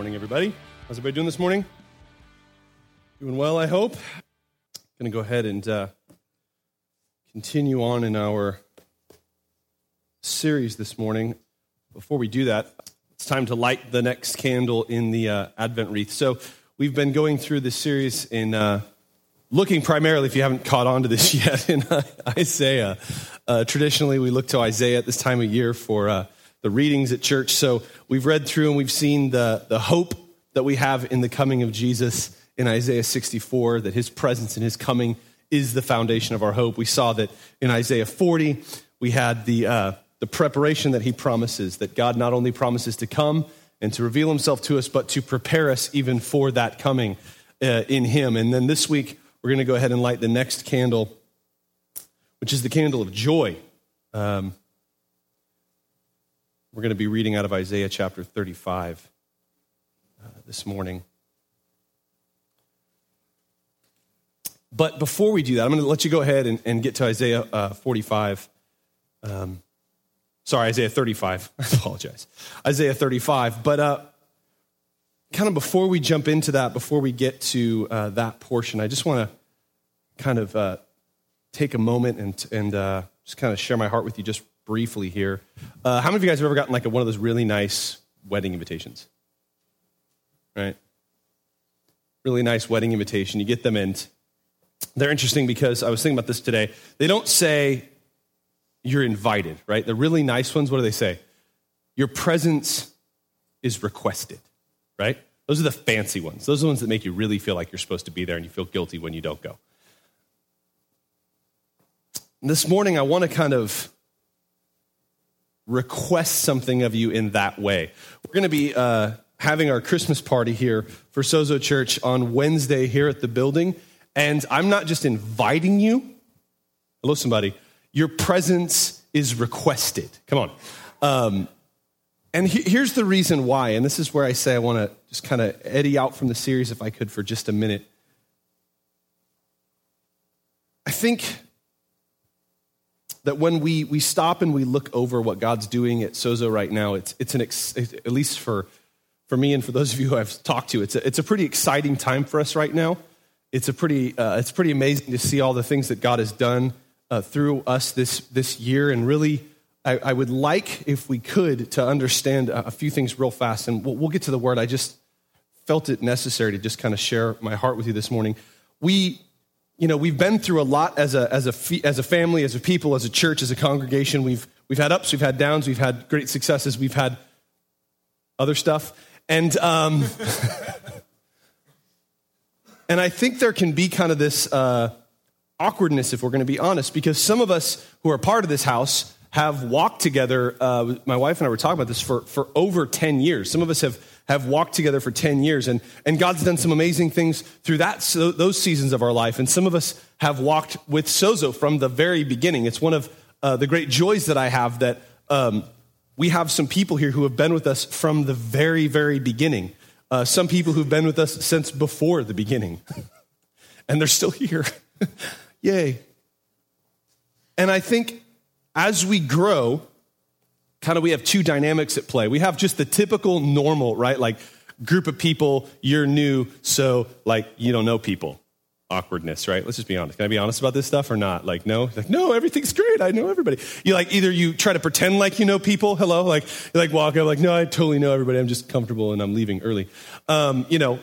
Morning, everybody. How's everybody doing this morning? Doing well, I hope. Going to go ahead and uh, continue on in our series this morning. Before we do that, it's time to light the next candle in the uh, Advent wreath. So, we've been going through this series in uh, looking primarily, if you haven't caught on to this yet, in Isaiah. Uh, traditionally, we look to Isaiah at this time of year for uh, the readings at church. So we've read through and we've seen the, the hope that we have in the coming of Jesus in Isaiah 64, that his presence and his coming is the foundation of our hope. We saw that in Isaiah 40, we had the, uh, the preparation that he promises, that God not only promises to come and to reveal himself to us, but to prepare us even for that coming uh, in him. And then this week, we're going to go ahead and light the next candle, which is the candle of joy. Um, we're going to be reading out of Isaiah chapter 35 uh, this morning. But before we do that, I'm going to let you go ahead and, and get to Isaiah uh, 45. Um, sorry, Isaiah 35. I apologize. Isaiah 35. But uh, kind of before we jump into that, before we get to uh, that portion, I just want to kind of uh, take a moment and, and uh, just kind of share my heart with you just briefly here. Uh, how many of you guys have ever gotten like a, one of those really nice wedding invitations? Right? Really nice wedding invitation. You get them in. They're interesting because I was thinking about this today. They don't say you're invited, right? The really nice ones, what do they say? Your presence is requested, right? Those are the fancy ones. Those are the ones that make you really feel like you're supposed to be there and you feel guilty when you don't go. This morning, I want to kind of request something of you in that way. We're going to be uh, having our Christmas party here for Sozo Church on Wednesday here at the building. And I'm not just inviting you. Hello, somebody. Your presence is requested. Come on. Um, and he, here's the reason why. And this is where I say I want to just kind of eddy out from the series if I could for just a minute. I think that when we, we stop and we look over what God's doing at Sozo right now, it's, it's an, ex, at least for, for me and for those of you I've talked to, it's a, it's a pretty exciting time for us right now. It's, a pretty, uh, it's pretty amazing to see all the things that God has done uh, through us this, this year. And really, I, I, would like, if we could, to understand a, a few things real fast. And we'll, we'll get to the word. I just felt it necessary to just kind of share my heart with you this morning. We you know, we've been through a lot as a, as a, as a family, as a people, as a church, as a congregation. We've, we've had ups, we've had downs, we've had great successes, we've had other stuff. And, um, and I think there can be kind of this uh, awkwardness, if we're going to be honest, because some of us who are part of this house have walked together. Uh, my wife and I were talking about this for, for over 10 years. Some of us have have walked together for 10 years. And, and God's done some amazing things through that, so those seasons of our life. And some of us have walked with Sozo from the very beginning. It's one of uh, the great joys that I have that um, we have some people here who have been with us from the very, very beginning. Uh, some people who've been with us since before the beginning. and they're still here. Yay. And I think as we grow, kind of we have two dynamics at play. We have just the typical normal, right? Like group of people, you're new, so like you don't know people. Awkwardness, right? Let's just be honest. Can I be honest about this stuff or not? Like, no, like, no, everything's great. I know everybody. You like either you try to pretend like you know people. Hello, like you like walk up, like, no, I totally know everybody. I'm just comfortable and I'm leaving early. Um, you know,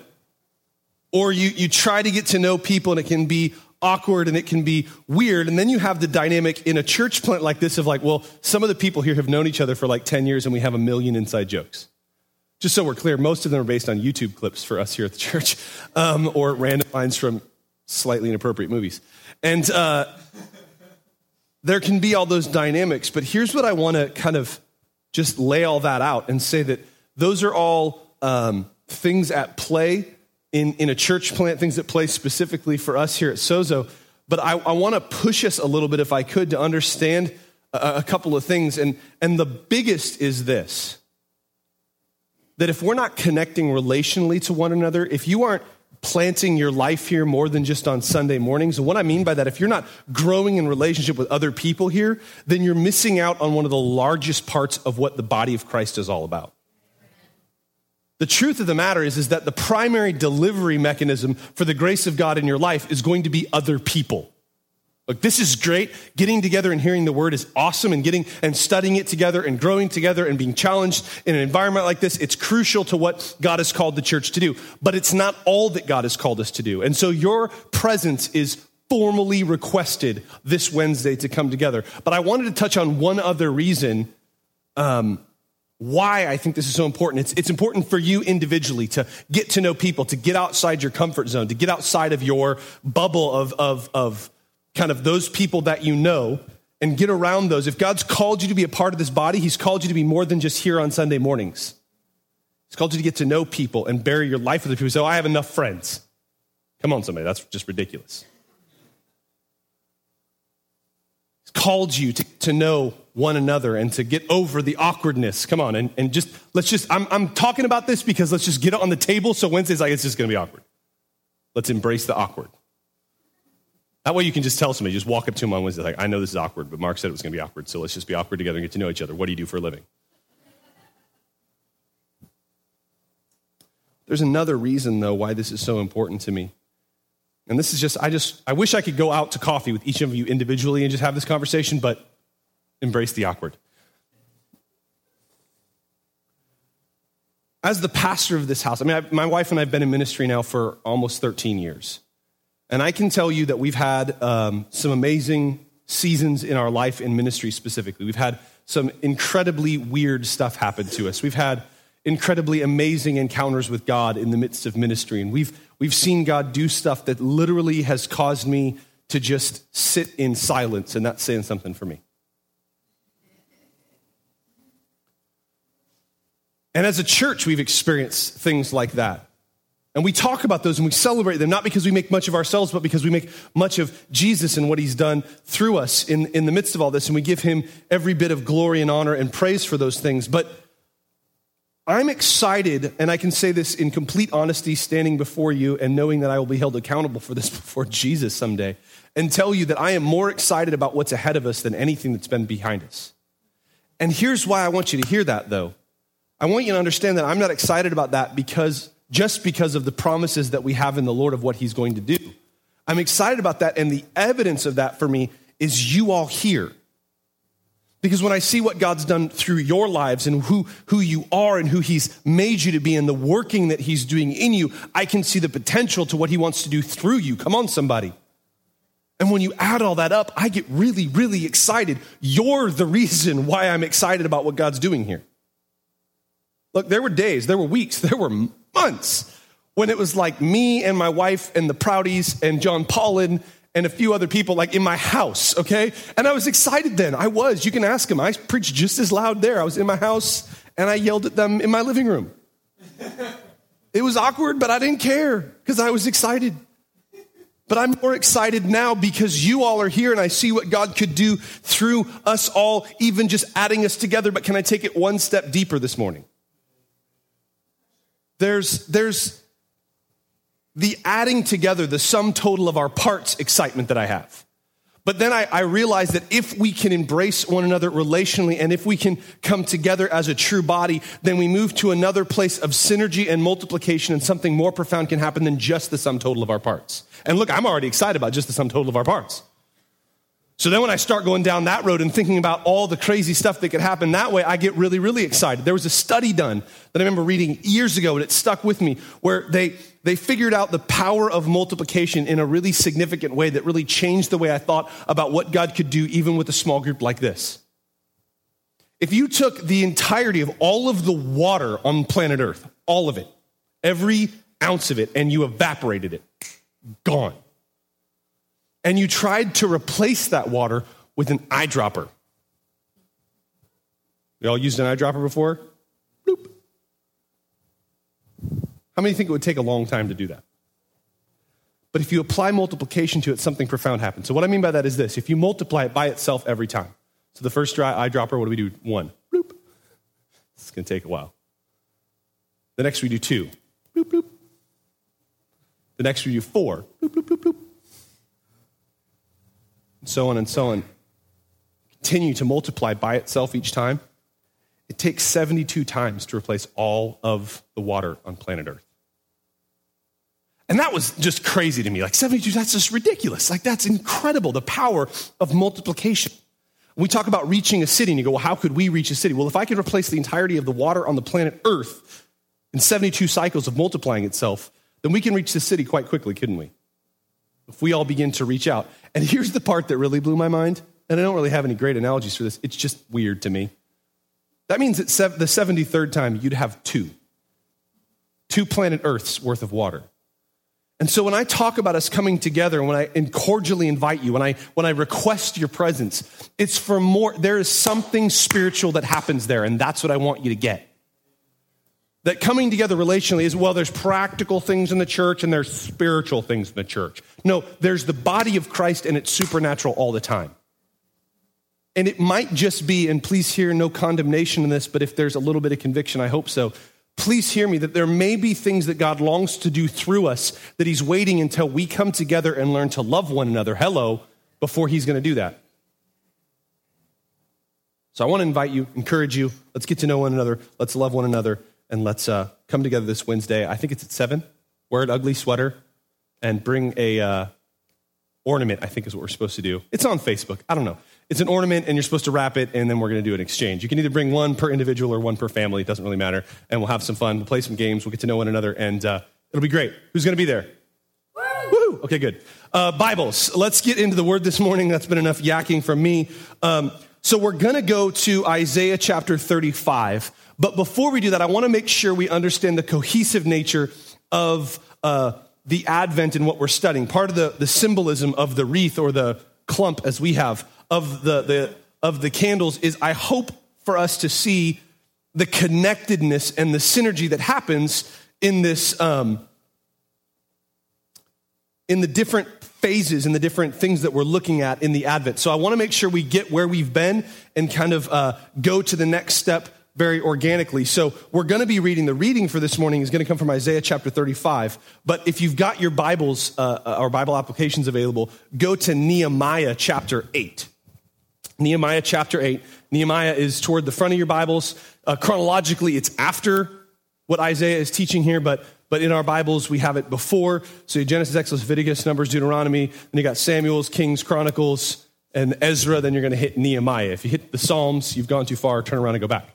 or you you try to get to know people and it can be awkward and it can be weird. And then you have the dynamic in a church plant like this of like, well, some of the people here have known each other for like 10 years and we have a million inside jokes. Just so we're clear, most of them are based on YouTube clips for us here at the church um, or random lines from slightly inappropriate movies. And uh, there can be all those dynamics, but here's what I want to kind of just lay all that out and say that those are all um, things at play in, in a church plant, things that play specifically for us here at Sozo. But I, I want to push us a little bit, if I could, to understand a, a couple of things. And, and the biggest is this that if we're not connecting relationally to one another, if you aren't planting your life here more than just on Sunday mornings. And what I mean by that, if you're not growing in relationship with other people here, then you're missing out on one of the largest parts of what the body of Christ is all about. The truth of the matter is, is that the primary delivery mechanism for the grace of God in your life is going to be other people. Look, this is great. Getting together and hearing the word is awesome and getting and studying it together and growing together and being challenged in an environment like this. It's crucial to what God has called the church to do, but it's not all that God has called us to do. And so your presence is formally requested this Wednesday to come together. But I wanted to touch on one other reason um, why I think this is so important. It's, it's important for you individually to get to know people, to get outside your comfort zone, to get outside of your bubble of, of, of kind of those people that you know and get around those. If God's called you to be a part of this body, He's called you to be more than just here on Sunday mornings. He's called you to get to know people and bury your life with the people. So I have enough friends. Come on, somebody, that's just ridiculous. He's called you to, to know one another and to get over the awkwardness. Come on, and, and just let's just, I'm, I'm talking about this because let's just get it on the table so Wednesday's like, it's just gonna be awkward. Let's embrace the awkward. That way you can just tell somebody, just walk up to them on Wednesday, like, I know this is awkward, but Mark said it was gonna be awkward, so let's just be awkward together and get to know each other. What do you do for a living? There's another reason, though, why this is so important to me. And this is just, I just, I wish I could go out to coffee with each of you individually and just have this conversation, but embrace the awkward. As the pastor of this house, I mean, I, my wife and I have been in ministry now for almost 13 years. And I can tell you that we've had um, some amazing seasons in our life in ministry specifically. We've had some incredibly weird stuff happen to us. We've had incredibly amazing encounters with God in the midst of ministry. And we've, we've seen God do stuff that literally has caused me to just sit in silence, and that's saying something for me. And as a church, we've experienced things like that. And we talk about those and we celebrate them, not because we make much of ourselves, but because we make much of Jesus and what he's done through us in, in the midst of all this. And we give him every bit of glory and honor and praise for those things. But I'm excited, and I can say this in complete honesty, standing before you and knowing that I will be held accountable for this before Jesus someday, and tell you that I am more excited about what's ahead of us than anything that's been behind us. And here's why I want you to hear that, though. I want you to understand that I'm not excited about that because just because of the promises that we have in the Lord of what He's going to do. I'm excited about that, and the evidence of that for me is you all here. Because when I see what God's done through your lives and who, who you are and who He's made you to be and the working that He's doing in you, I can see the potential to what He wants to do through you. Come on, somebody. And when you add all that up, I get really, really excited. You're the reason why I'm excited about what God's doing here. Look, there were days, there were weeks, there were months when it was like me and my wife and the Proudies and John Paulin and a few other people like in my house, okay? And I was excited then. I was. You can ask them. I preached just as loud there. I was in my house and I yelled at them in my living room. it was awkward, but I didn't care because I was excited. But I'm more excited now because you all are here and I see what God could do through us all, even just adding us together. But can I take it one step deeper this morning? There's, there's the adding together, the sum total of our parts excitement that I have. But then I, I realize that if we can embrace one another relationally and if we can come together as a true body, then we move to another place of synergy and multiplication and something more profound can happen than just the sum total of our parts. And look, I'm already excited about just the sum total of our parts. So then when I start going down that road and thinking about all the crazy stuff that could happen that way, I get really, really excited. There was a study done that I remember reading years ago and it stuck with me where they, they figured out the power of multiplication in a really significant way that really changed the way I thought about what God could do even with a small group like this. If you took the entirety of all of the water on planet Earth, all of it, every ounce of it, and you evaporated it, gone and you tried to replace that water with an eyedropper. You all used an eyedropper before? Bloop. How many think it would take a long time to do that? But if you apply multiplication to it, something profound happens. So, what I mean by that is this if you multiply it by itself every time. So, the first dry eyedropper, what do we do? One. Bloop. It's going to take a while. The next we do two. Bloop, bloop. The next we do four. Bloop, bloop, bloop, bloop so on and so on, continue to multiply by itself each time. it takes 72 times to replace all of the water on planet Earth. And that was just crazy to me. Like 72, that's just ridiculous. Like that's incredible, the power of multiplication. We talk about reaching a city, and you go, well, how could we reach a city? Well, if I could replace the entirety of the water on the planet Earth in 72 cycles of multiplying itself, then we can reach the city quite quickly, couldn't we? If we all begin to reach out. And here's the part that really blew my mind, and I don't really have any great analogies for this. It's just weird to me. That means that the 73rd time, you'd have two. Two planet Earth's worth of water. And so when I talk about us coming together, when I cordially invite you, when I, when I request your presence, it's for more, there is something spiritual that happens there, and that's what I want you to get. That coming together relationally is, well, there's practical things in the church and there's spiritual things in the church. No, there's the body of Christ and it's supernatural all the time. And it might just be, and please hear no condemnation in this, but if there's a little bit of conviction, I hope so please hear me that there may be things that God longs to do through us that He's waiting until we come together and learn to love one another. Hello, before He's going to do that. So I want to invite you, encourage you. Let's get to know one another. Let's love one another, and let's uh, come together this Wednesday. I think it's at seven. Wear an ugly sweater and bring a uh, ornament. I think is what we're supposed to do. It's on Facebook. I don't know. It's an ornament, and you're supposed to wrap it, and then we're going to do an exchange. You can either bring one per individual or one per family. It doesn't really matter. And we'll have some fun. We'll play some games. We'll get to know one another, and uh, it'll be great. Who's going to be there? Woo! Okay, good. Uh, Bibles. Let's get into the word this morning. That's been enough yakking from me. Um, so we're going to go to Isaiah chapter 35. But before we do that, I want to make sure we understand the cohesive nature of uh, the Advent and what we're studying. Part of the, the symbolism of the wreath or the clump, as we have of the, the, of the candles is I hope for us to see the connectedness and the synergy that happens in this, um, in the different phases and the different things that we're looking at in the Advent. So I want to make sure we get where we've been and kind of uh, go to the next step very organically. So we're going to be reading, the reading for this morning is going to come from Isaiah chapter 35. But if you've got your Bibles uh, uh or Bible applications available, go to Nehemiah chapter 8. Nehemiah chapter 8. Nehemiah is toward the front of your Bibles. Uh, chronologically, it's after what Isaiah is teaching here, but, but in our Bibles, we have it before. So Genesis, Exodus, Leviticus, Numbers, Deuteronomy. Then you got Samuel's, Kings, Chronicles, and Ezra. Then you're going to hit Nehemiah. If you hit the Psalms, you've gone too far, turn around and go back.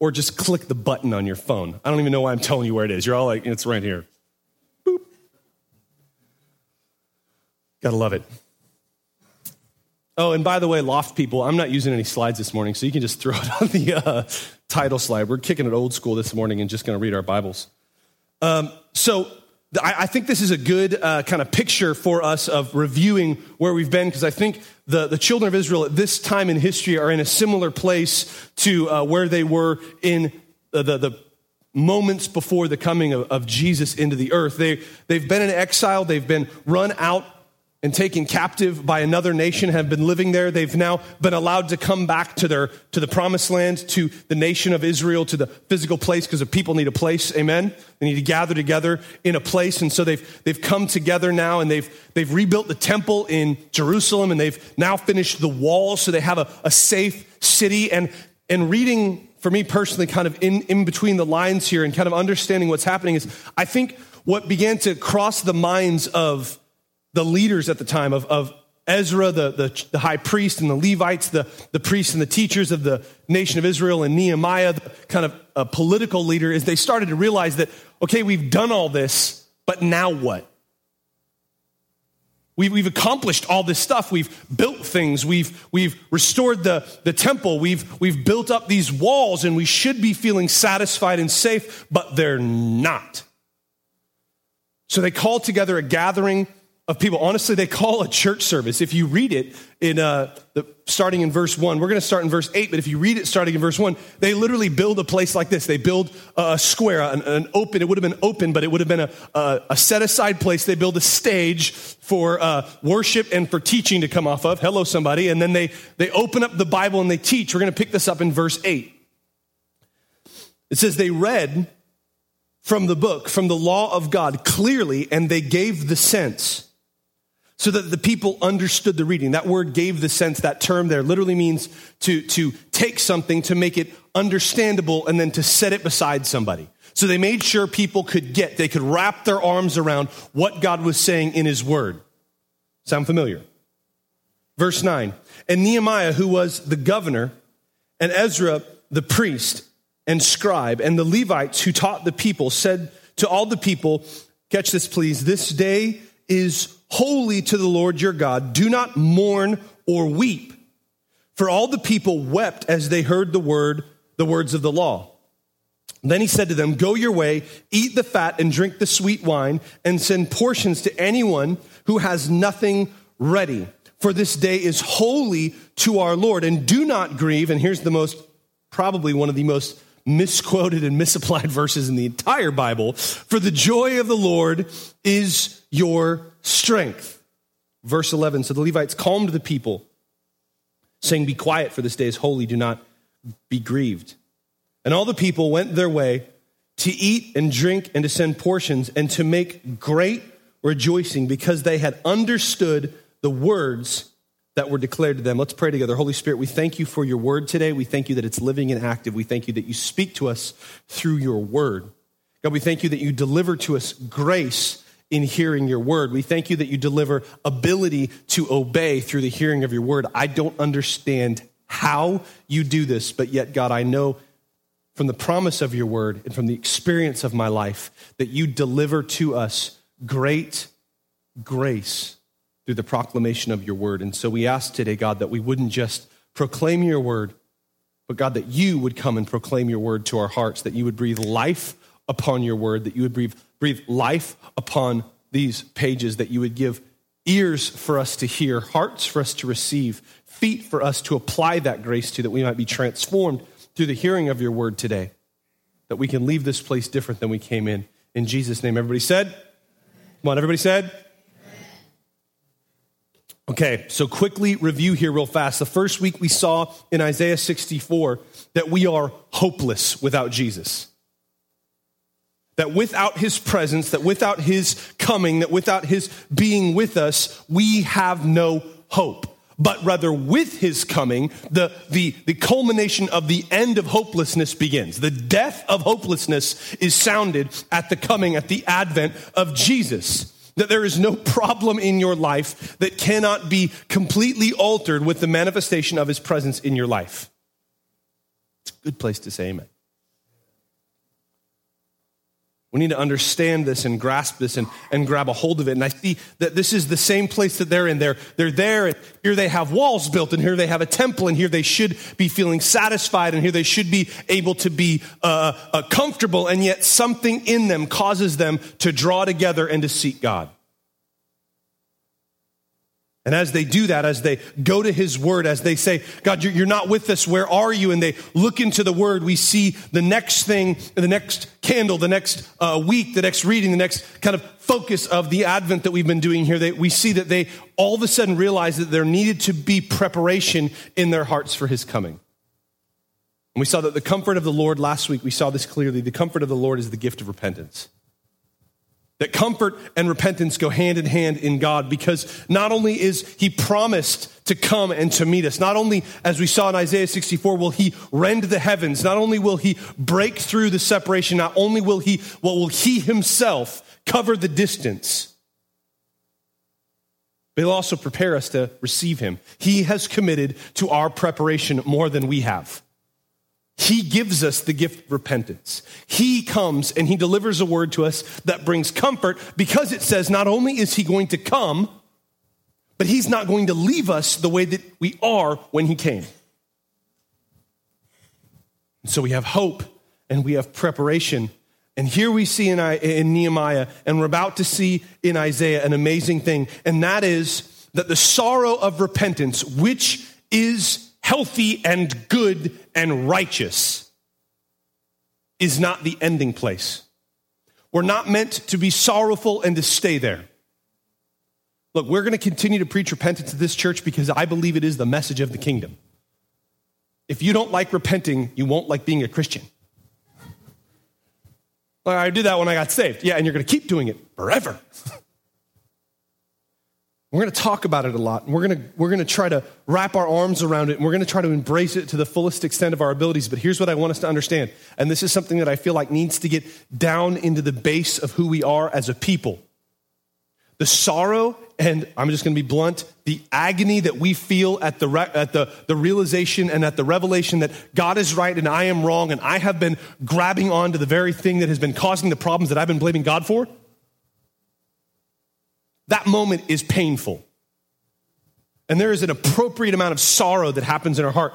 Or just click the button on your phone. I don't even know why I'm telling you where it is. You're all like, it's right here. Boop. Gotta love it. Oh, and by the way, loft people, I'm not using any slides this morning, so you can just throw it on the uh, title slide. We're kicking it old school this morning and just going to read our Bibles. Um, so I, I, think this is a good uh, kind of picture for us of reviewing where we've been, because I think the, the children of Israel at this time in history are in a similar place to uh, where they were in the, the, the moments before the coming of, of, Jesus into the earth. They, they've been in exile, they've been run out and taken captive by another nation have been living there. They've now been allowed to come back to their, to the promised land, to the nation of Israel, to the physical place, because the people need a place. Amen. They need to gather together in a place. And so they've, they've come together now and they've, they've rebuilt the temple in Jerusalem and they've now finished the walls. So they have a, a safe city and, and reading for me personally, kind of in, in between the lines here and kind of understanding what's happening is I think what began to cross the minds of the leaders at the time of, of Ezra, the, the, the, high priest, and the Levites, the, the priests and the teachers of the nation of Israel, and Nehemiah, the kind of a political leader, is they started to realize that, okay, we've done all this, but now what? We've, we've accomplished all this stuff. We've built things. We've, we've restored the, the temple. We've, we've built up these walls, and we should be feeling satisfied and safe, but they're not. So they call together a gathering of people. Honestly, they call a church service. If you read it in uh, the, starting in verse one, we're going to start in verse eight. But if you read it starting in verse one, they literally build a place like this. They build a square, an, an open. It would have been open, but it would have been a, a, a set aside place. They build a stage for uh, worship and for teaching to come off of. Hello, somebody. And then they they open up the Bible and they teach. We're going to pick this up in verse eight. It says they read from the book, from the law of God clearly, and they gave the sense so that the people understood the reading. That word gave the sense, that term there literally means to, to take something to make it understandable and then to set it beside somebody. So they made sure people could get, they could wrap their arms around what God was saying in his word. Sound familiar? Verse 9. And Nehemiah, who was the governor, and Ezra, the priest and scribe, and the Levites who taught the people, said to all the people, Catch this, please. This day is holy to the Lord your God. Do not mourn or weep. For all the people wept as they heard the word, the words of the law. Then he said to them, Go your way, eat the fat and drink the sweet wine, and send portions to anyone who has nothing ready. For this day is holy to our Lord. And do not grieve. And here's the most, probably one of the most misquoted and misapplied verses in the entire Bible. For the joy of the Lord is your strength. Verse 11 So the Levites calmed the people, saying, Be quiet, for this day is holy. Do not be grieved. And all the people went their way to eat and drink and to send portions and to make great rejoicing because they had understood the words that were declared to them. Let's pray together. Holy Spirit, we thank you for your word today. We thank you that it's living and active. We thank you that you speak to us through your word. God, we thank you that you deliver to us grace in hearing your word. We thank you that you deliver ability to obey through the hearing of your word. I don't understand how you do this, but yet, God, I know from the promise of your word and from the experience of my life that you deliver to us great grace through the proclamation of your word. And so we ask today, God, that we wouldn't just proclaim your word, but God, that you would come and proclaim your word to our hearts, that you would breathe life upon your word, that you would breathe, breathe life upon these pages, that you would give ears for us to hear, hearts for us to receive, feet for us to apply that grace to, that we might be transformed through the hearing of your word today, that we can leave this place different than we came in. In Jesus' name, everybody said? Come on, everybody said? Okay, so quickly review here, real fast. The first week we saw in Isaiah 64 that we are hopeless without Jesus. That without his presence, that without his coming, that without his being with us, we have no hope. But rather, with his coming, the, the, the culmination of the end of hopelessness begins. The death of hopelessness is sounded at the coming, at the advent of Jesus that there is no problem in your life that cannot be completely altered with the manifestation of his presence in your life. It's a good place to say amen. We need to understand this and grasp this and, and grab a hold of it. And I see that this is the same place that they're in. They're, they're there, and here they have walls built, and here they have a temple, and here they should be feeling satisfied, and here they should be able to be uh, uh, comfortable, and yet something in them causes them to draw together and to seek God. And as they do that, as they go to his word, as they say, God, you're not with us, where are you? And they look into the word, we see the next thing, the next candle, the next uh, week, the next reading, the next kind of focus of the Advent that we've been doing here. They, we see that they all of a sudden realize that there needed to be preparation in their hearts for his coming. And we saw that the comfort of the Lord last week, we saw this clearly. The comfort of the Lord is the gift of repentance. That comfort and repentance go hand in hand in God because not only is He promised to come and to meet us, not only, as we saw in Isaiah 64, will He rend the heavens, not only will He break through the separation, not only will He, well, will He Himself cover the distance, but He'll also prepare us to receive Him. He has committed to our preparation more than we have. He gives us the gift of repentance. He comes and he delivers a word to us that brings comfort because it says not only is he going to come, but he's not going to leave us the way that we are when he came. So we have hope and we have preparation. And here we see in, in Nehemiah, and we're about to see in Isaiah an amazing thing, and that is that the sorrow of repentance, which is healthy and good and righteous is not the ending place. We're not meant to be sorrowful and to stay there. Look, we're going to continue to preach repentance to this church because I believe it is the message of the kingdom. If you don't like repenting, you won't like being a Christian. I did that when I got saved. Yeah, and you're going to keep doing it forever. We're going to talk about it a lot. And we're going to, we're going to try to wrap our arms around it. And we're going to try to embrace it to the fullest extent of our abilities. But here's what I want us to understand. And this is something that I feel like needs to get down into the base of who we are as a people. The sorrow, and I'm just going to be blunt, the agony that we feel at, the, at the, the realization and at the revelation that God is right and I am wrong, and I have been grabbing on to the very thing that has been causing the problems that I've been blaming God for that moment is painful. And there is an appropriate amount of sorrow that happens in our heart,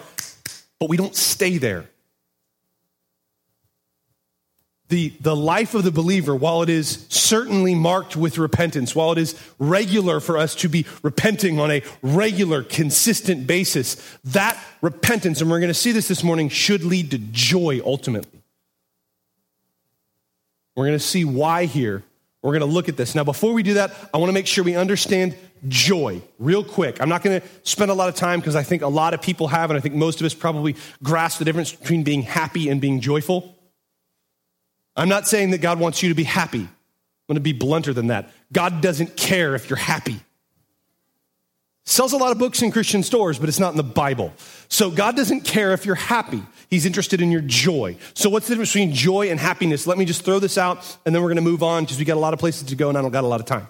but we don't stay there. The, the life of the believer, while it is certainly marked with repentance, while it is regular for us to be repenting on a regular, consistent basis, that repentance, and we're going to see this this morning, should lead to joy ultimately. We're going to see why here we're going to look at this. Now, before we do that, I want to make sure we understand joy real quick. I'm not going to spend a lot of time because I think a lot of people have, and I think most of us probably grasp the difference between being happy and being joyful. I'm not saying that God wants you to be happy. I'm going to be blunter than that. God doesn't care if you're happy. Sells a lot of books in Christian stores, but it's not in the Bible. So God doesn't care if you're happy. He's interested in your joy. So what's the difference between joy and happiness? Let me just throw this out and then we're going to move on because we got a lot of places to go and I don't got a lot of time.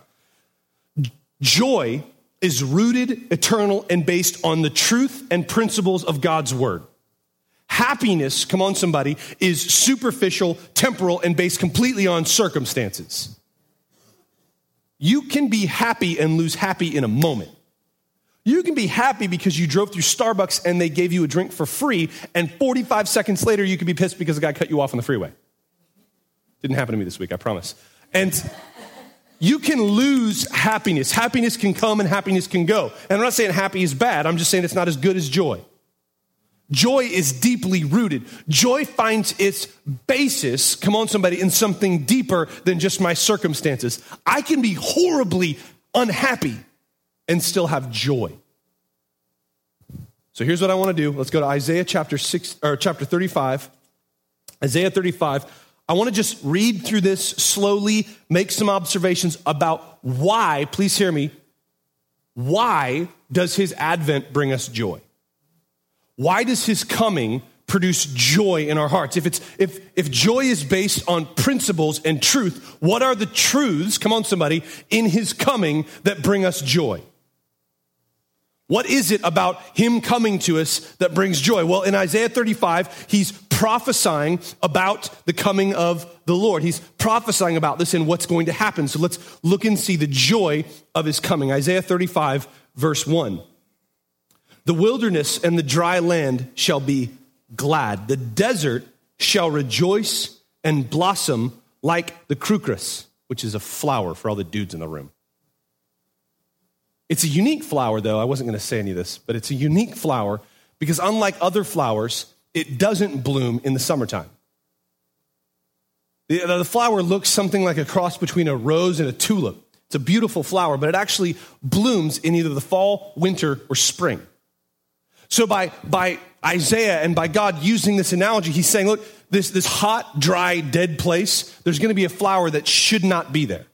Joy is rooted, eternal, and based on the truth and principles of God's word. Happiness, come on somebody, is superficial, temporal, and based completely on circumstances. You can be happy and lose happy in a moment. You can be happy because you drove through Starbucks and they gave you a drink for free, and 45 seconds later, you could be pissed because the guy cut you off on the freeway. Didn't happen to me this week, I promise. And you can lose happiness. Happiness can come and happiness can go. And I'm not saying happy is bad, I'm just saying it's not as good as joy. Joy is deeply rooted. Joy finds its basis, come on, somebody, in something deeper than just my circumstances. I can be horribly unhappy and still have joy. So here's what I want to do. Let's go to Isaiah chapter 6 or chapter 35. Isaiah 35. I want to just read through this slowly, make some observations about why, please hear me, why does his advent bring us joy? Why does his coming produce joy in our hearts? If it's if if joy is based on principles and truth, what are the truths, come on somebody, in his coming that bring us joy? What is it about him coming to us that brings joy? Well, in Isaiah 35, he's prophesying about the coming of the Lord. He's prophesying about this and what's going to happen. So let's look and see the joy of his coming. Isaiah 35, verse 1. The wilderness and the dry land shall be glad. The desert shall rejoice and blossom like the crocus, which is a flower for all the dudes in the room. It's a unique flower, though. I wasn't going to say any of this, but it's a unique flower because, unlike other flowers, it doesn't bloom in the summertime. The, the flower looks something like a cross between a rose and a tulip. It's a beautiful flower, but it actually blooms in either the fall, winter, or spring. So, by, by Isaiah and by God using this analogy, he's saying, look, this, this hot, dry, dead place, there's going to be a flower that should not be there.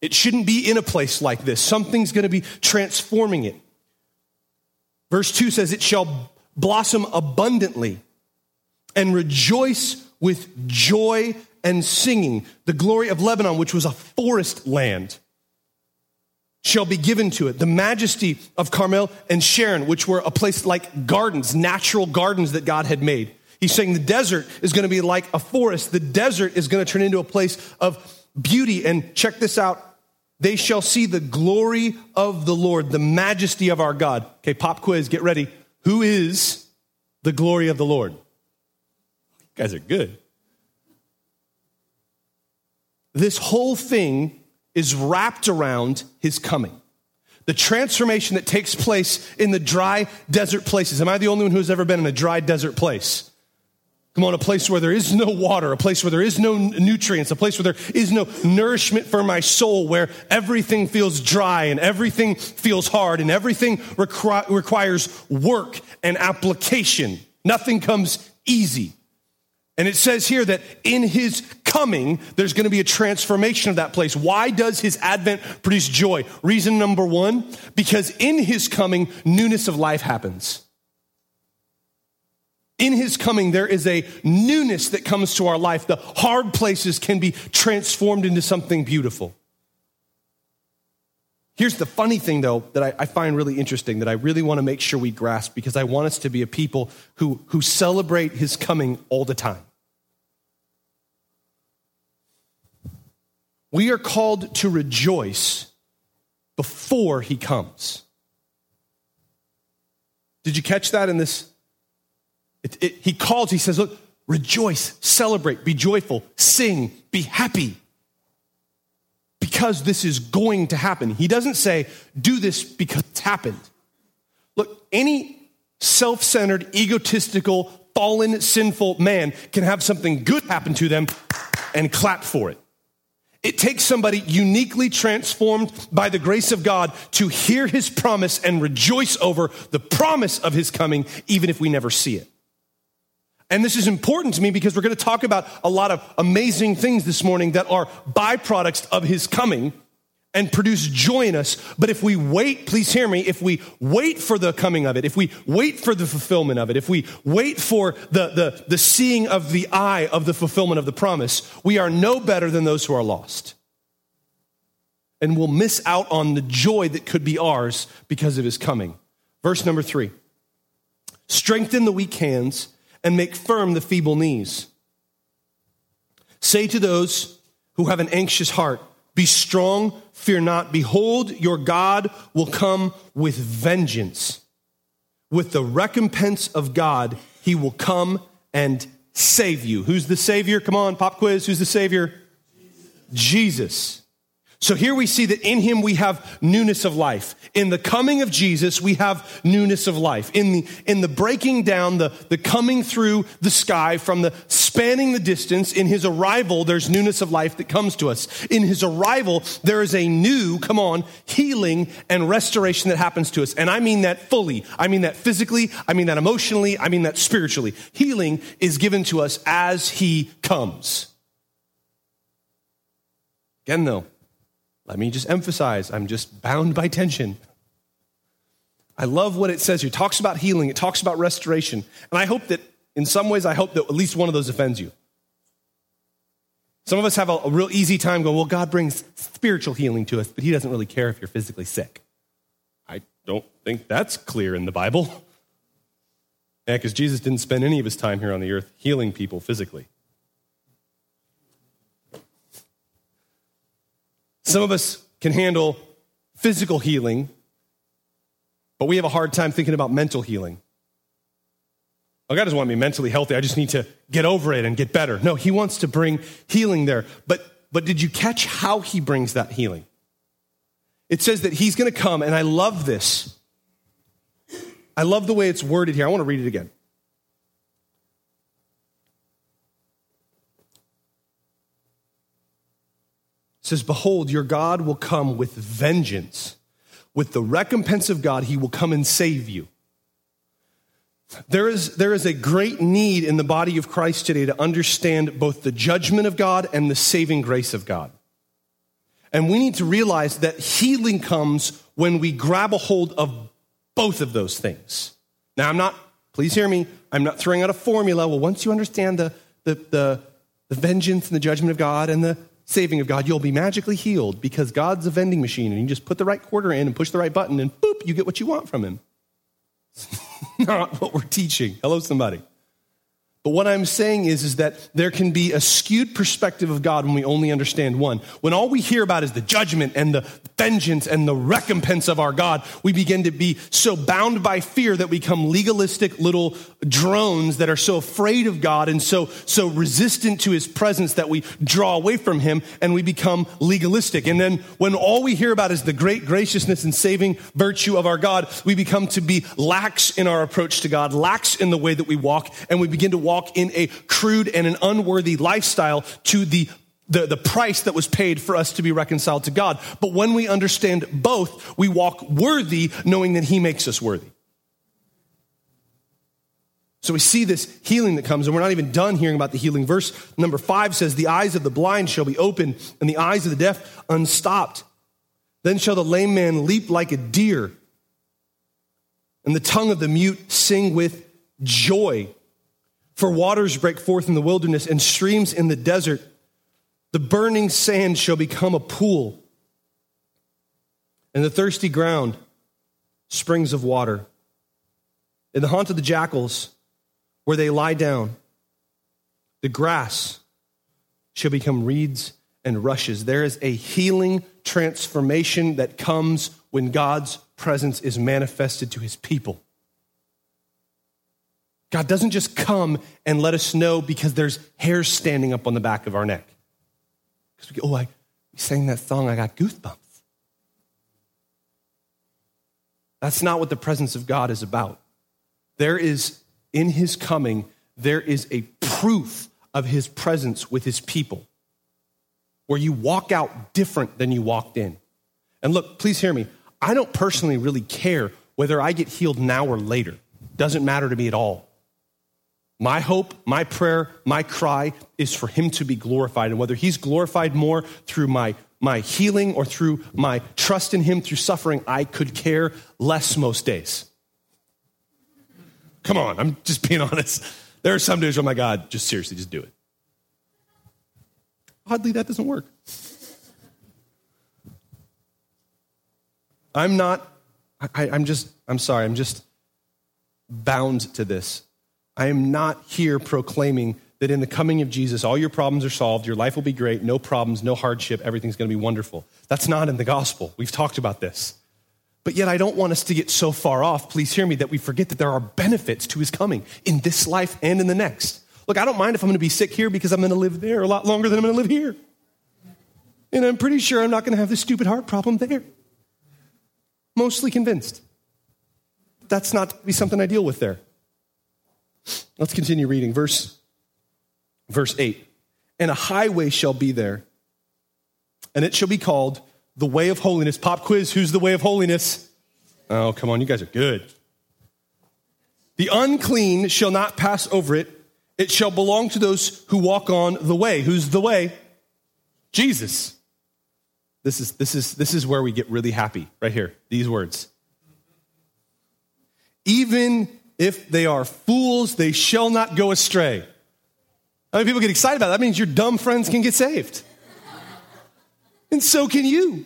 It shouldn't be in a place like this. Something's going to be transforming it. Verse 2 says, It shall blossom abundantly and rejoice with joy and singing. The glory of Lebanon, which was a forest land, shall be given to it. The majesty of Carmel and Sharon, which were a place like gardens, natural gardens that God had made. He's saying the desert is going to be like a forest. The desert is going to turn into a place of beauty. And check this out they shall see the glory of the Lord, the majesty of our God. Okay, pop quiz, get ready. Who is the glory of the Lord? You guys are good. This whole thing is wrapped around his coming. The transformation that takes place in the dry desert places. Am I the only one who's ever been in a dry desert place? On, a place where there is no water, a place where there is no nutrients, a place where there is no nourishment for my soul, where everything feels dry and everything feels hard and everything requ- requires work and application. Nothing comes easy. And it says here that in his coming, there's going to be a transformation of that place. Why does his advent produce joy? Reason number one, because in his coming, newness of life happens. In his coming, there is a newness that comes to our life. The hard places can be transformed into something beautiful. Here's the funny thing, though, that I, I, find really interesting that I really want to make sure we grasp because I want us to be a people who, who celebrate his coming all the time. We are called to rejoice before he comes. Did you catch that in this? It, it, he calls, he says, Look, rejoice, celebrate, be joyful, sing, be happy because this is going to happen. He doesn't say, do this because it's happened. Look, any self centered, egotistical, fallen, sinful man can have something good happen to them and clap for it. It takes somebody uniquely transformed by the grace of God to hear his promise and rejoice over the promise of his coming, even if we never see it. And this is important to me because we're going to talk about a lot of amazing things this morning that are byproducts of his coming and produce joy in us. But if we wait, please hear me, if we wait for the coming of it, if we wait for the fulfillment of it, if we wait for the, the, the seeing of the eye of the fulfillment of the promise, we are no better than those who are lost. And we'll miss out on the joy that could be ours because of his coming. Verse number three strengthen the weak hands and make firm the feeble knees. Say to those who have an anxious heart, Be strong, fear not. Behold, your God will come with vengeance. With the recompense of God, he will come and save you. Who's the Savior? Come on, pop quiz. Who's the Savior? Jesus. Jesus. So here we see that in him we have newness of life. In the coming of Jesus, we have newness of life. In the, in the breaking down, the, the coming through the sky from the spanning the distance, in his arrival, there's newness of life that comes to us. In his arrival, there is a new, come on, healing and restoration that happens to us. And I mean that fully. I mean that physically. I mean that emotionally. I mean that spiritually. Healing is given to us as he comes. Again, though, let me just emphasize I'm just bound by tension. I love what it says here. It talks about healing, it talks about restoration. And I hope that, in some ways, I hope that at least one of those offends you. Some of us have a, a real easy time going, well, God brings spiritual healing to us, but He doesn't really care if you're physically sick. I don't think that's clear in the Bible. Yeah, because Jesus didn't spend any of his time here on the earth healing people physically. Some of us can handle physical healing, but we have a hard time thinking about mental healing. Oh, God doesn't want me mentally healthy. I just need to get over it and get better. No, He wants to bring healing there. But, but did you catch how He brings that healing? It says that He's going to come, and I love this. I love the way it's worded here. I want to read it again. Says, Behold, your God will come with vengeance. With the recompense of God, he will come and save you. There is, there is a great need in the body of Christ today to understand both the judgment of God and the saving grace of God. And we need to realize that healing comes when we grab a hold of both of those things. Now, I'm not, please hear me, I'm not throwing out a formula. Well, once you understand the, the, the, the vengeance and the judgment of God and the saving of God, you'll be magically healed because God's a vending machine and you just put the right quarter in and push the right button and boop, you get what you want from him. not what we're teaching. Hello, somebody. But what I'm saying is, is that there can be a skewed perspective of God when we only understand one. When all we hear about is the judgment and the vengeance and the recompense of our God, we begin to be so bound by fear that we become legalistic little drones that are so afraid of God and so, so resistant to his presence that we draw away from him and we become legalistic. And then when all we hear about is the great graciousness and saving virtue of our God, we become to be lax in our approach to God, lax in the way that we walk, and we begin to walk walk in a crude and an unworthy lifestyle to the the, the price that was paid for us to be reconciled to God. But when we understand both, we walk worthy knowing that He makes us worthy. So we see this healing that comes, and we're not even done hearing about the healing. Verse number five says, The eyes of the blind shall be opened, and the eyes of the deaf unstopped. Then shall the lame man leap like a deer, and the tongue of the mute sing with joy. For waters break forth in the wilderness and streams in the desert. The burning sand shall become a pool, and the thirsty ground springs of water. In the haunt of the jackals, where they lie down. The grass shall become reeds and rushes. There is a healing transformation that comes when God's presence is manifested to his people. God doesn't just come and let us know because there's hairs standing up on the back of our neck. Because we go, oh, I sang that song, I got goosebumps. That's not what the presence of God is about. There is in his coming, there is a proof of his presence with his people where you walk out different than you walked in. And look, please hear me. I don't personally really care whether I get healed now or later. Doesn't matter to me at all. My hope, my prayer, my cry is for him to be glorified. And whether he's glorified more through my, my healing or through my trust in him through suffering, I could care less most days. Come on, I'm just being honest. There are some days, oh my God, just seriously, just do it. Oddly, that doesn't work. I'm not, I, am just, I'm sorry, I'm just bound to this. I am not here proclaiming that in the coming of Jesus, all your problems are solved, your life will be great, no problems, no hardship, everything's going to be wonderful. That's not in the gospel. We've talked about this. But yet, I don't want us to get so far off, please hear me, that we forget that there are benefits to his coming in this life and in the next. Look, I don't mind if I'm going to be sick here because I'm going to live there a lot longer than I'm going to live here. And I'm pretty sure I'm not going to have this stupid heart problem there. Mostly convinced. That's not be something I deal with there. Let's continue reading. Verse, verse 8. And a highway shall be there, and it shall be called the way of holiness. Pop quiz who's the way of holiness? Oh, come on, you guys are good. The unclean shall not pass over it, it shall belong to those who walk on the way. Who's the way? Jesus. This is, this is, this is where we get really happy, right here. These words. Even if they are fools, they shall not go astray. I mean, people get excited about that. That means your dumb friends can get saved. And so can you.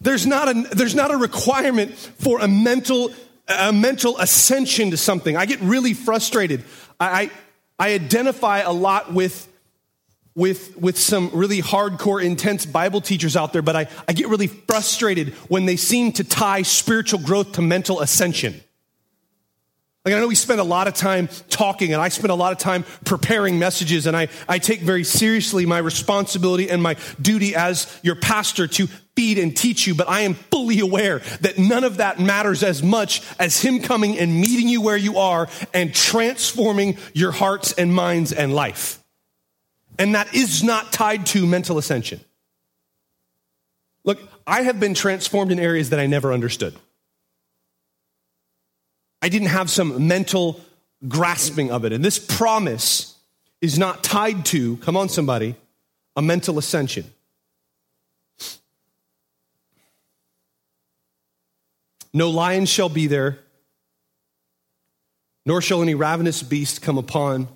There's not a, there's not a requirement for a mental, a mental ascension to something. I get really frustrated. I, I, I identify a lot with, with, with some really hardcore, intense Bible teachers out there, but I, I get really frustrated when they seem to tie spiritual growth to mental ascension. Like I know we spend a lot of time talking and I spend a lot of time preparing messages and I, I take very seriously my responsibility and my duty as your pastor to feed and teach you, but I am fully aware that none of that matters as much as him coming and meeting you where you are and transforming your hearts and minds and life. And that is not tied to mental ascension. Look, I have been transformed in areas that I never understood. I didn't have some mental grasping of it. And this promise is not tied to, come on, somebody, a mental ascension. No lion shall be there, nor shall any ravenous beast come upon,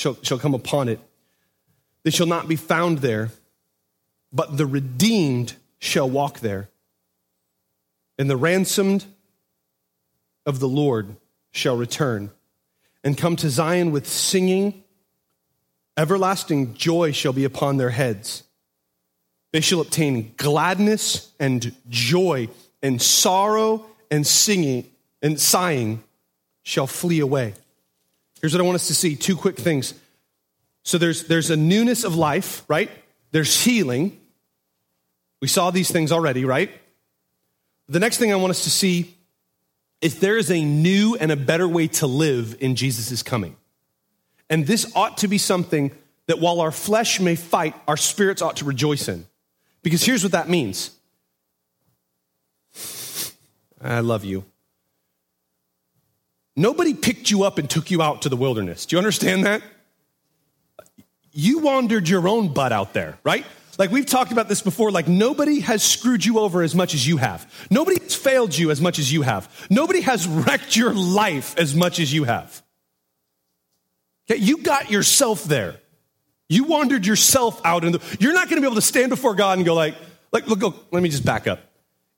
shall, shall come upon it. They shall not be found there, but the redeemed shall walk there. And the ransomed of the Lord shall return and come to Zion with singing. Everlasting joy shall be upon their heads. They shall obtain gladness and joy, and sorrow and singing and sighing shall flee away. Here's what I want us to see two quick things. So there's, there's a newness of life, right? There's healing. We saw these things already, right? The next thing I want us to see is there is a new and a better way to live in Jesus' coming. And this ought to be something that while our flesh may fight, our spirits ought to rejoice in. Because here's what that means I love you. Nobody picked you up and took you out to the wilderness. Do you understand that? You wandered your own butt out there, right? Like we've talked about this before, like nobody has screwed you over as much as you have. Nobody has failed you as much as you have. Nobody has wrecked your life as much as you have. Okay, you got yourself there. You wandered yourself out in the, you're not going to be able to stand before God and go like, like, look, look, let me just back up.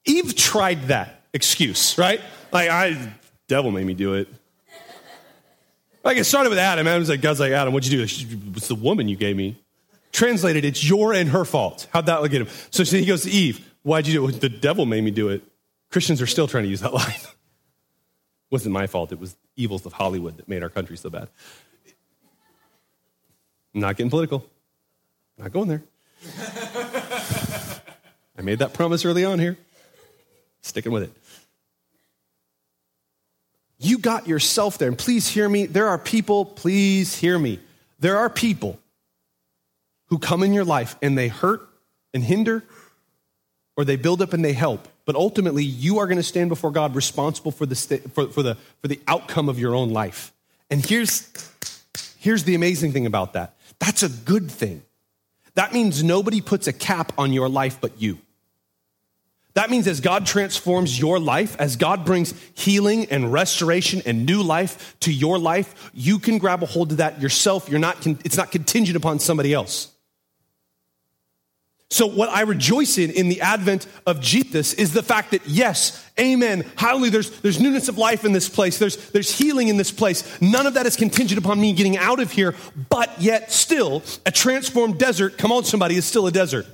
Eve tried that excuse, right? Like, I, devil made me do it. Like it started with Adam. Adam's like, God's like, Adam, what'd you do? It's the woman you gave me. Translated, it's your and her fault. How'd that look at him? So he goes to Eve, why'd you do it? The devil made me do it. Christians are still trying to use that line. it wasn't my fault. It was evils of Hollywood that made our country so bad. I'm not getting political. I'm not going there. I made that promise early on here. Sticking with it. You got yourself there. And please hear me. There are people, please hear me. There are people who come in your life and they hurt and hinder, or they build up and they help. But ultimately, you are going to stand before God responsible for the, for, for, the, for the outcome of your own life. And here's, here's the amazing thing about that that's a good thing. That means nobody puts a cap on your life but you. That means as God transforms your life, as God brings healing and restoration and new life to your life, you can grab a hold of that yourself. You're not, it's not contingent upon somebody else. So, what I rejoice in in the advent of Jesus is the fact that, yes, amen, hallelujah, there's, there's newness of life in this place, there's, there's healing in this place. None of that is contingent upon me getting out of here, but yet still, a transformed desert, come on, somebody, is still a desert.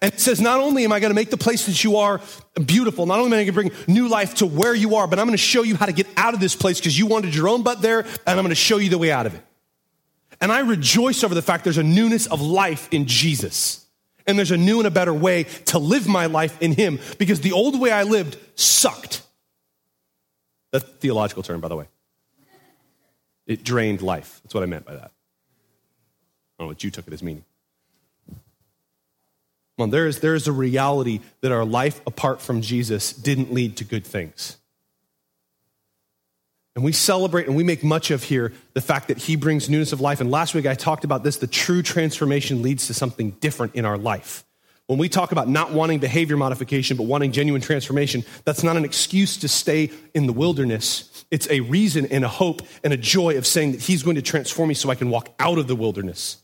And it says, not only am I going to make the place that you are beautiful, not only am I going to bring new life to where you are, but I'm going to show you how to get out of this place because you wanted your own butt there, and I'm going to show you the way out of it. And I rejoice over the fact there's a newness of life in Jesus. And there's a new and a better way to live my life in Him because the old way I lived sucked. That's a theological term, by the way. It drained life. That's what I meant by that. I don't know what you took it as meaning. There is, there is a reality that our life apart from Jesus didn't lead to good things. And we celebrate and we make much of here the fact that he brings newness of life. And last week I talked about this the true transformation leads to something different in our life. When we talk about not wanting behavior modification, but wanting genuine transformation, that's not an excuse to stay in the wilderness. It's a reason and a hope and a joy of saying that he's going to transform me so I can walk out of the wilderness.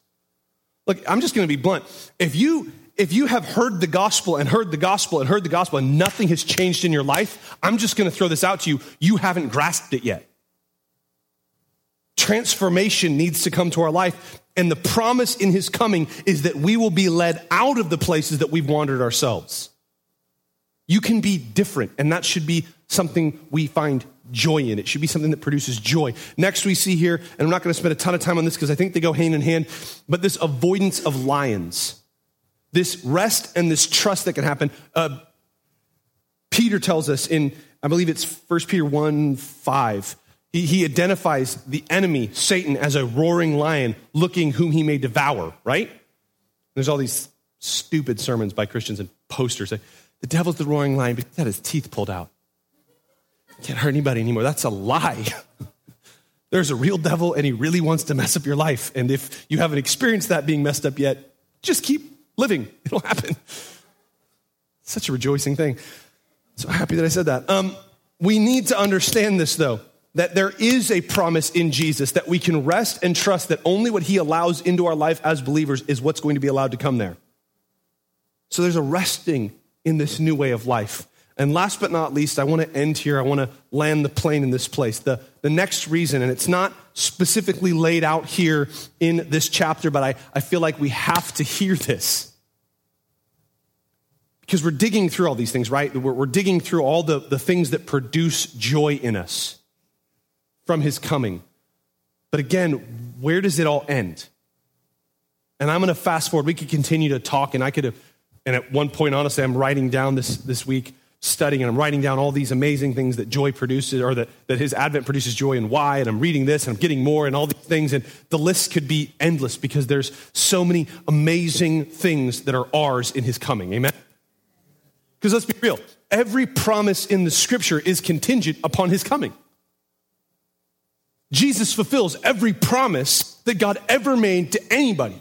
Look, I'm just going to be blunt. If you if you have heard the gospel and heard the gospel and heard the gospel and nothing has changed in your life, I'm just going to throw this out to you. You haven't grasped it yet. Transformation needs to come to our life. And the promise in his coming is that we will be led out of the places that we've wandered ourselves. You can be different, and that should be something we find joy in. It should be something that produces joy. Next, we see here, and I'm not going to spend a ton of time on this because I think they go hand in hand, but this avoidance of lions this rest and this trust that can happen. Uh, Peter tells us in, I believe it's 1 Peter 1 5, he, he identifies the enemy, Satan, as a roaring lion looking whom he may devour, right? There's all these stupid sermons by Christians and posters say, the devil's the roaring lion because he had his teeth pulled out. Can't hurt anybody anymore. That's a lie. There's a real devil and he really wants to mess up your life. And if you haven't experienced that being messed up yet, just keep living. It'll happen. Such a rejoicing thing. So happy that I said that. Um, we need to understand this, though, that there is a promise in Jesus that we can rest and trust that only what he allows into our life as believers is what's going to be allowed to come there. So there's a resting in this new way of life. And last but not least, I want to end here. I want to land the plane in this place. The, the next reason, and it's not specifically laid out here in this chapter, but I, I feel like we have to hear this. Because we're digging through all these things, right? We're, we're digging through all the, the things that produce joy in us from his coming. But again, where does it all end? And I'm going to fast forward. We could continue to talk, and I could have, and at one point, honestly, I'm writing down this, this week studying and I'm writing down all these amazing things that joy produces or that, that his advent produces joy and why. And I'm reading this and I'm getting more and all these things. And the list could be endless because there's so many amazing things that are ours in his coming. Amen? Because let's be real, every promise in the scripture is contingent upon his coming. Jesus fulfills every promise that God ever made to anybody.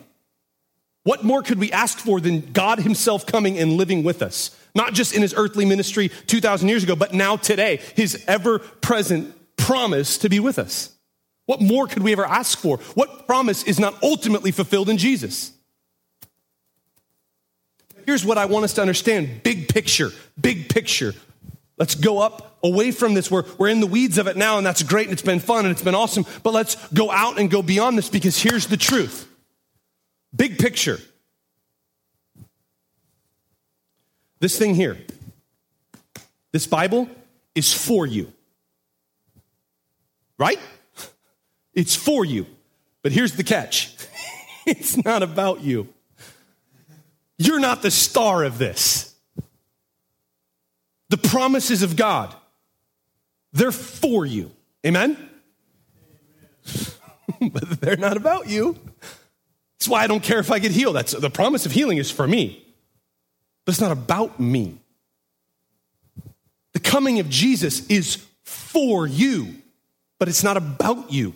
What more could we ask for than God Himself coming and living with us? Not just in His earthly ministry 2,000 years ago, but now today, His ever present promise to be with us. What more could we ever ask for? What promise is not ultimately fulfilled in Jesus? Here's what I want us to understand big picture, big picture. Let's go up away from this. We're, we're in the weeds of it now, and that's great, and it's been fun, and it's been awesome. But let's go out and go beyond this because here's the truth. Big picture. This thing here, this Bible is for you. Right? It's for you. But here's the catch it's not about you. You're not the star of this. The promises of God, they're for you. Amen? but they're not about you. That's why I don't care if I get healed. That's the promise of healing is for me. But it's not about me. The coming of Jesus is for you, but it's not about you.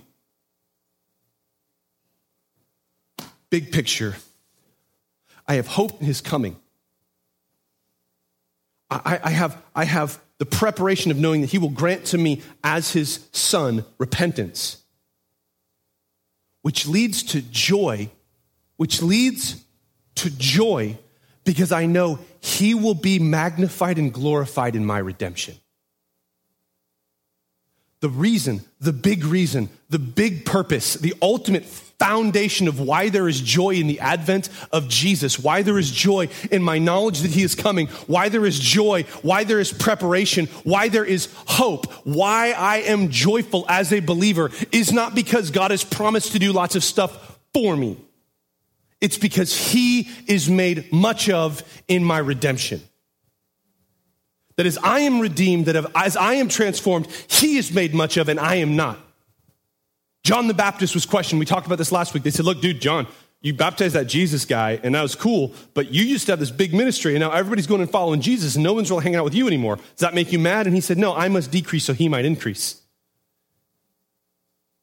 Big picture. I have hope in his coming. I, I, have, I have the preparation of knowing that he will grant to me, as his son, repentance, which leads to joy, which leads to joy because I know he will be magnified and glorified in my redemption. The reason, the big reason, the big purpose, the ultimate foundation of why there is joy in the advent of Jesus, why there is joy in my knowledge that he is coming, why there is joy, why there is preparation, why there is hope, why I am joyful as a believer is not because God has promised to do lots of stuff for me. It's because he is made much of in my redemption. That as I am redeemed, that as I am transformed, he is made much of and I am not. John the Baptist was questioned. We talked about this last week. They said, Look, dude, John, you baptized that Jesus guy, and that was cool, but you used to have this big ministry, and now everybody's going and following Jesus, and no one's really hanging out with you anymore. Does that make you mad? And he said, No, I must decrease so he might increase.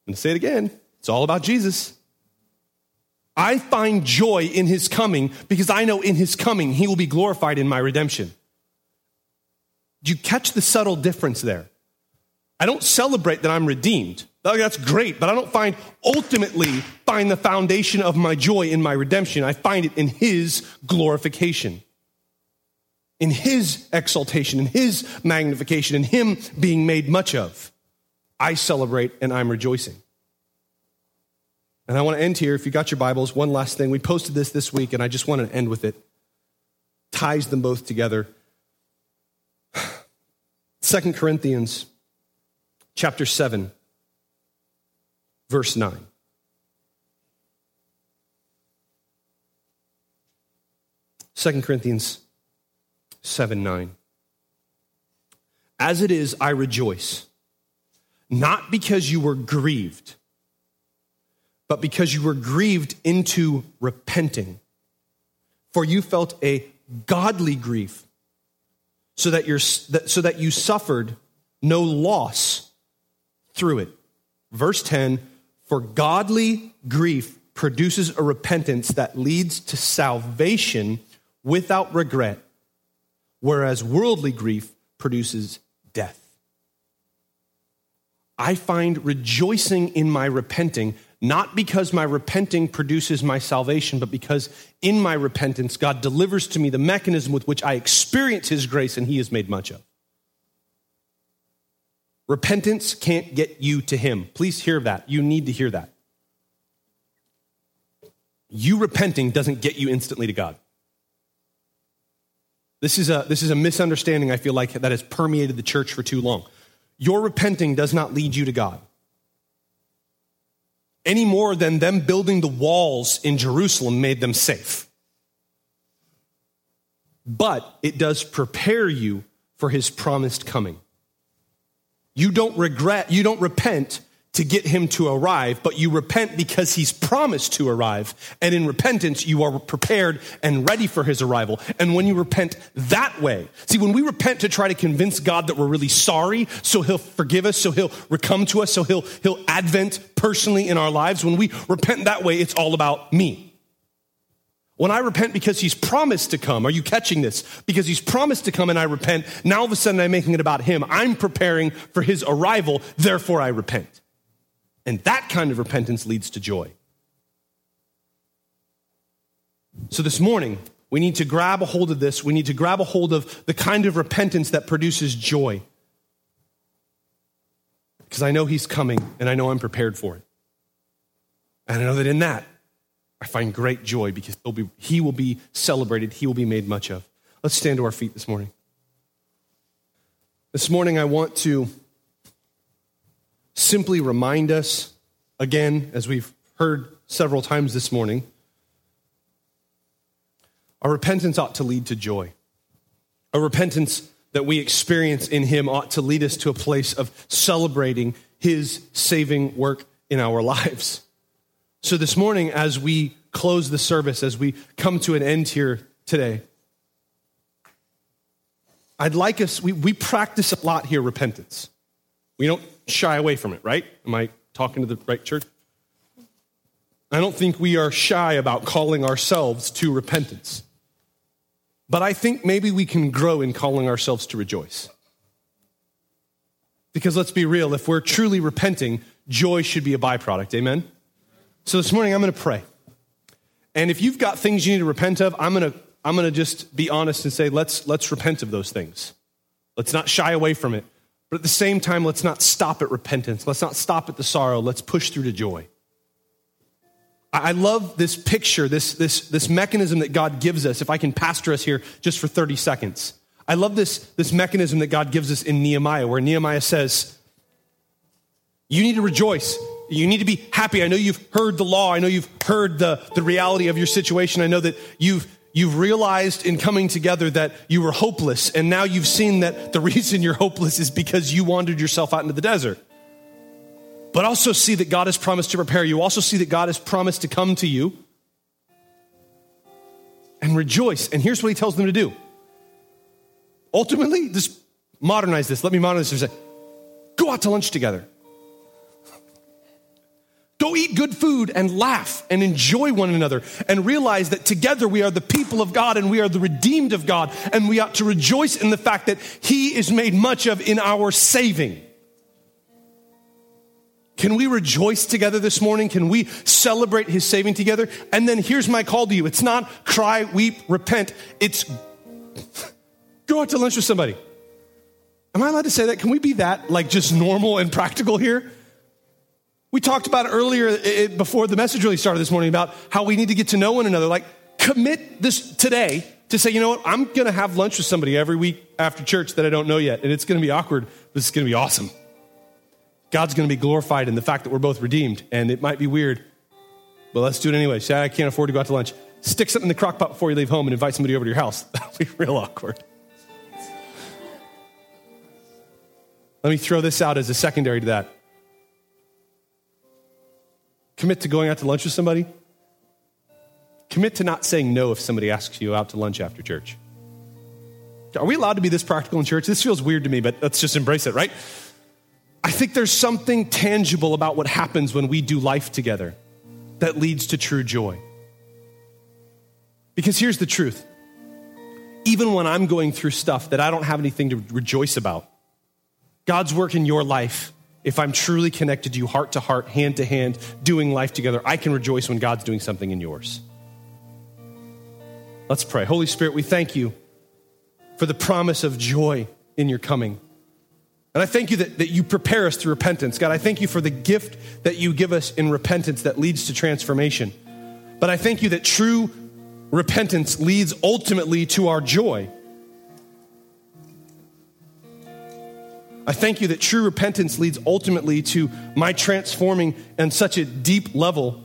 And say it again it's all about Jesus. I find joy in his coming because I know in his coming he will be glorified in my redemption. Do you catch the subtle difference there? I don't celebrate that I'm redeemed. That's great, but I don't find ultimately find the foundation of my joy in my redemption. I find it in his glorification. In his exaltation, in his magnification, in him being made much of. I celebrate and I'm rejoicing. And I want to end here. If you got your Bibles, one last thing. We posted this this week, and I just want to end with it. Ties them both together. Second Corinthians chapter 7 verse 9. Second Corinthians 7 9. As it is, I rejoice, not because you were grieved, but because you were grieved into repenting. For you felt a godly grief, so that, you're, so that you suffered no loss through it. Verse 10 for godly grief produces a repentance that leads to salvation without regret, whereas worldly grief produces death. I find rejoicing in my repenting, not because my repenting produces my salvation, but because in my repentance, God delivers to me the mechanism with which I experience His grace and He is made much of. Repentance can't get you to Him. Please hear that. You need to hear that. You repenting doesn't get you instantly to God. This is a, this is a misunderstanding, I feel like, that has permeated the church for too long. Your repenting does not lead you to God. Any more than them building the walls in Jerusalem made them safe. But it does prepare you for his promised coming. You don't regret, you don't repent to get him to arrive, but you repent because he's promised to arrive. And in repentance, you are prepared and ready for his arrival. And when you repent that way, see, when we repent to try to convince God that we're really sorry, so he'll forgive us, so he'll come to us, so he'll, he'll advent personally in our lives, when we repent that way, it's all about me. When I repent because he's promised to come, are you catching this? Because he's promised to come and I repent, now all of a sudden I'm making it about him. I'm preparing for his arrival, therefore I repent. And that kind of repentance leads to joy. So this morning, we need to grab a hold of this. We need to grab a hold of the kind of repentance that produces joy. Because I know He's coming and I know I'm prepared for it. And I know that in that, I find great joy because be, He will be celebrated, He will be made much of. Let's stand to our feet this morning. This morning, I want to simply remind us, again, as we've heard several times this morning, our repentance ought to lead to joy. A repentance that we experience in Him ought to lead us to a place of celebrating His saving work in our lives. So, this morning, as we close the service, as we come to an end here today, I'd like us, we, we practice a lot here repentance. We don't shy away from it, right? Am I talking to the right church? I don't think we are shy about calling ourselves to repentance. But I think maybe we can grow in calling ourselves to rejoice. Because let's be real, if we're truly repenting, joy should be a byproduct. Amen? So this morning I'm going to pray. And if you've got things you need to repent of, I'm going to, I'm going to just be honest and say, let's, let's repent of those things. Let's not shy away from it. But at the same time, let's not stop at repentance. Let's not stop at the sorrow. Let's push through to joy. I love this picture, this, this, this mechanism that God gives us. If I can pastor us here just for 30 seconds. I love this, this mechanism that God gives us in Nehemiah, where Nehemiah says, You need to rejoice. You need to be happy. I know you've heard the law. I know you've heard the, the reality of your situation. I know that you've You've realized in coming together that you were hopeless, and now you've seen that the reason you're hopeless is because you wandered yourself out into the desert. But also see that God has promised to prepare you. Also see that God has promised to come to you and rejoice. And here's what he tells them to do. Ultimately, just modernize this. Let me modernize this. Go out to lunch together. Go eat good food and laugh and enjoy one another and realize that together we are the people of God and we are the redeemed of God and we ought to rejoice in the fact that He is made much of in our saving. Can we rejoice together this morning? Can we celebrate His saving together? And then here's my call to you it's not cry, weep, repent. It's go out to lunch with somebody. Am I allowed to say that? Can we be that like just normal and practical here? We talked about earlier before the message really started this morning about how we need to get to know one another. Like, commit this today to say, you know what, I'm going to have lunch with somebody every week after church that I don't know yet. And it's going to be awkward, but it's going to be awesome. God's going to be glorified in the fact that we're both redeemed. And it might be weird, but let's do it anyway. Say, I can't afford to go out to lunch. Stick something in the crock pot before you leave home and invite somebody over to your house. That'll be real awkward. Let me throw this out as a secondary to that. Commit to going out to lunch with somebody. Commit to not saying no if somebody asks you out to lunch after church. Are we allowed to be this practical in church? This feels weird to me, but let's just embrace it, right? I think there's something tangible about what happens when we do life together that leads to true joy. Because here's the truth even when I'm going through stuff that I don't have anything to rejoice about, God's work in your life if I'm truly connected to you heart to heart, hand to hand, doing life together, I can rejoice when God's doing something in yours. Let's pray. Holy Spirit, we thank you for the promise of joy in your coming. And I thank you that, that you prepare us through repentance. God, I thank you for the gift that you give us in repentance that leads to transformation. But I thank you that true repentance leads ultimately to our joy. I thank you that true repentance leads ultimately to my transforming and such a deep level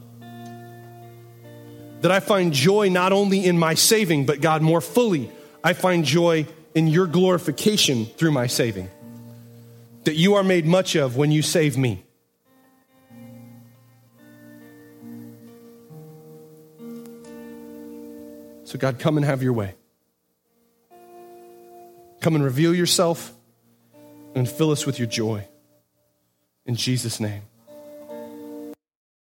that I find joy not only in my saving, but God, more fully, I find joy in your glorification through my saving. That you are made much of when you save me. So, God, come and have your way. Come and reveal yourself and fill us with your joy. In Jesus' name.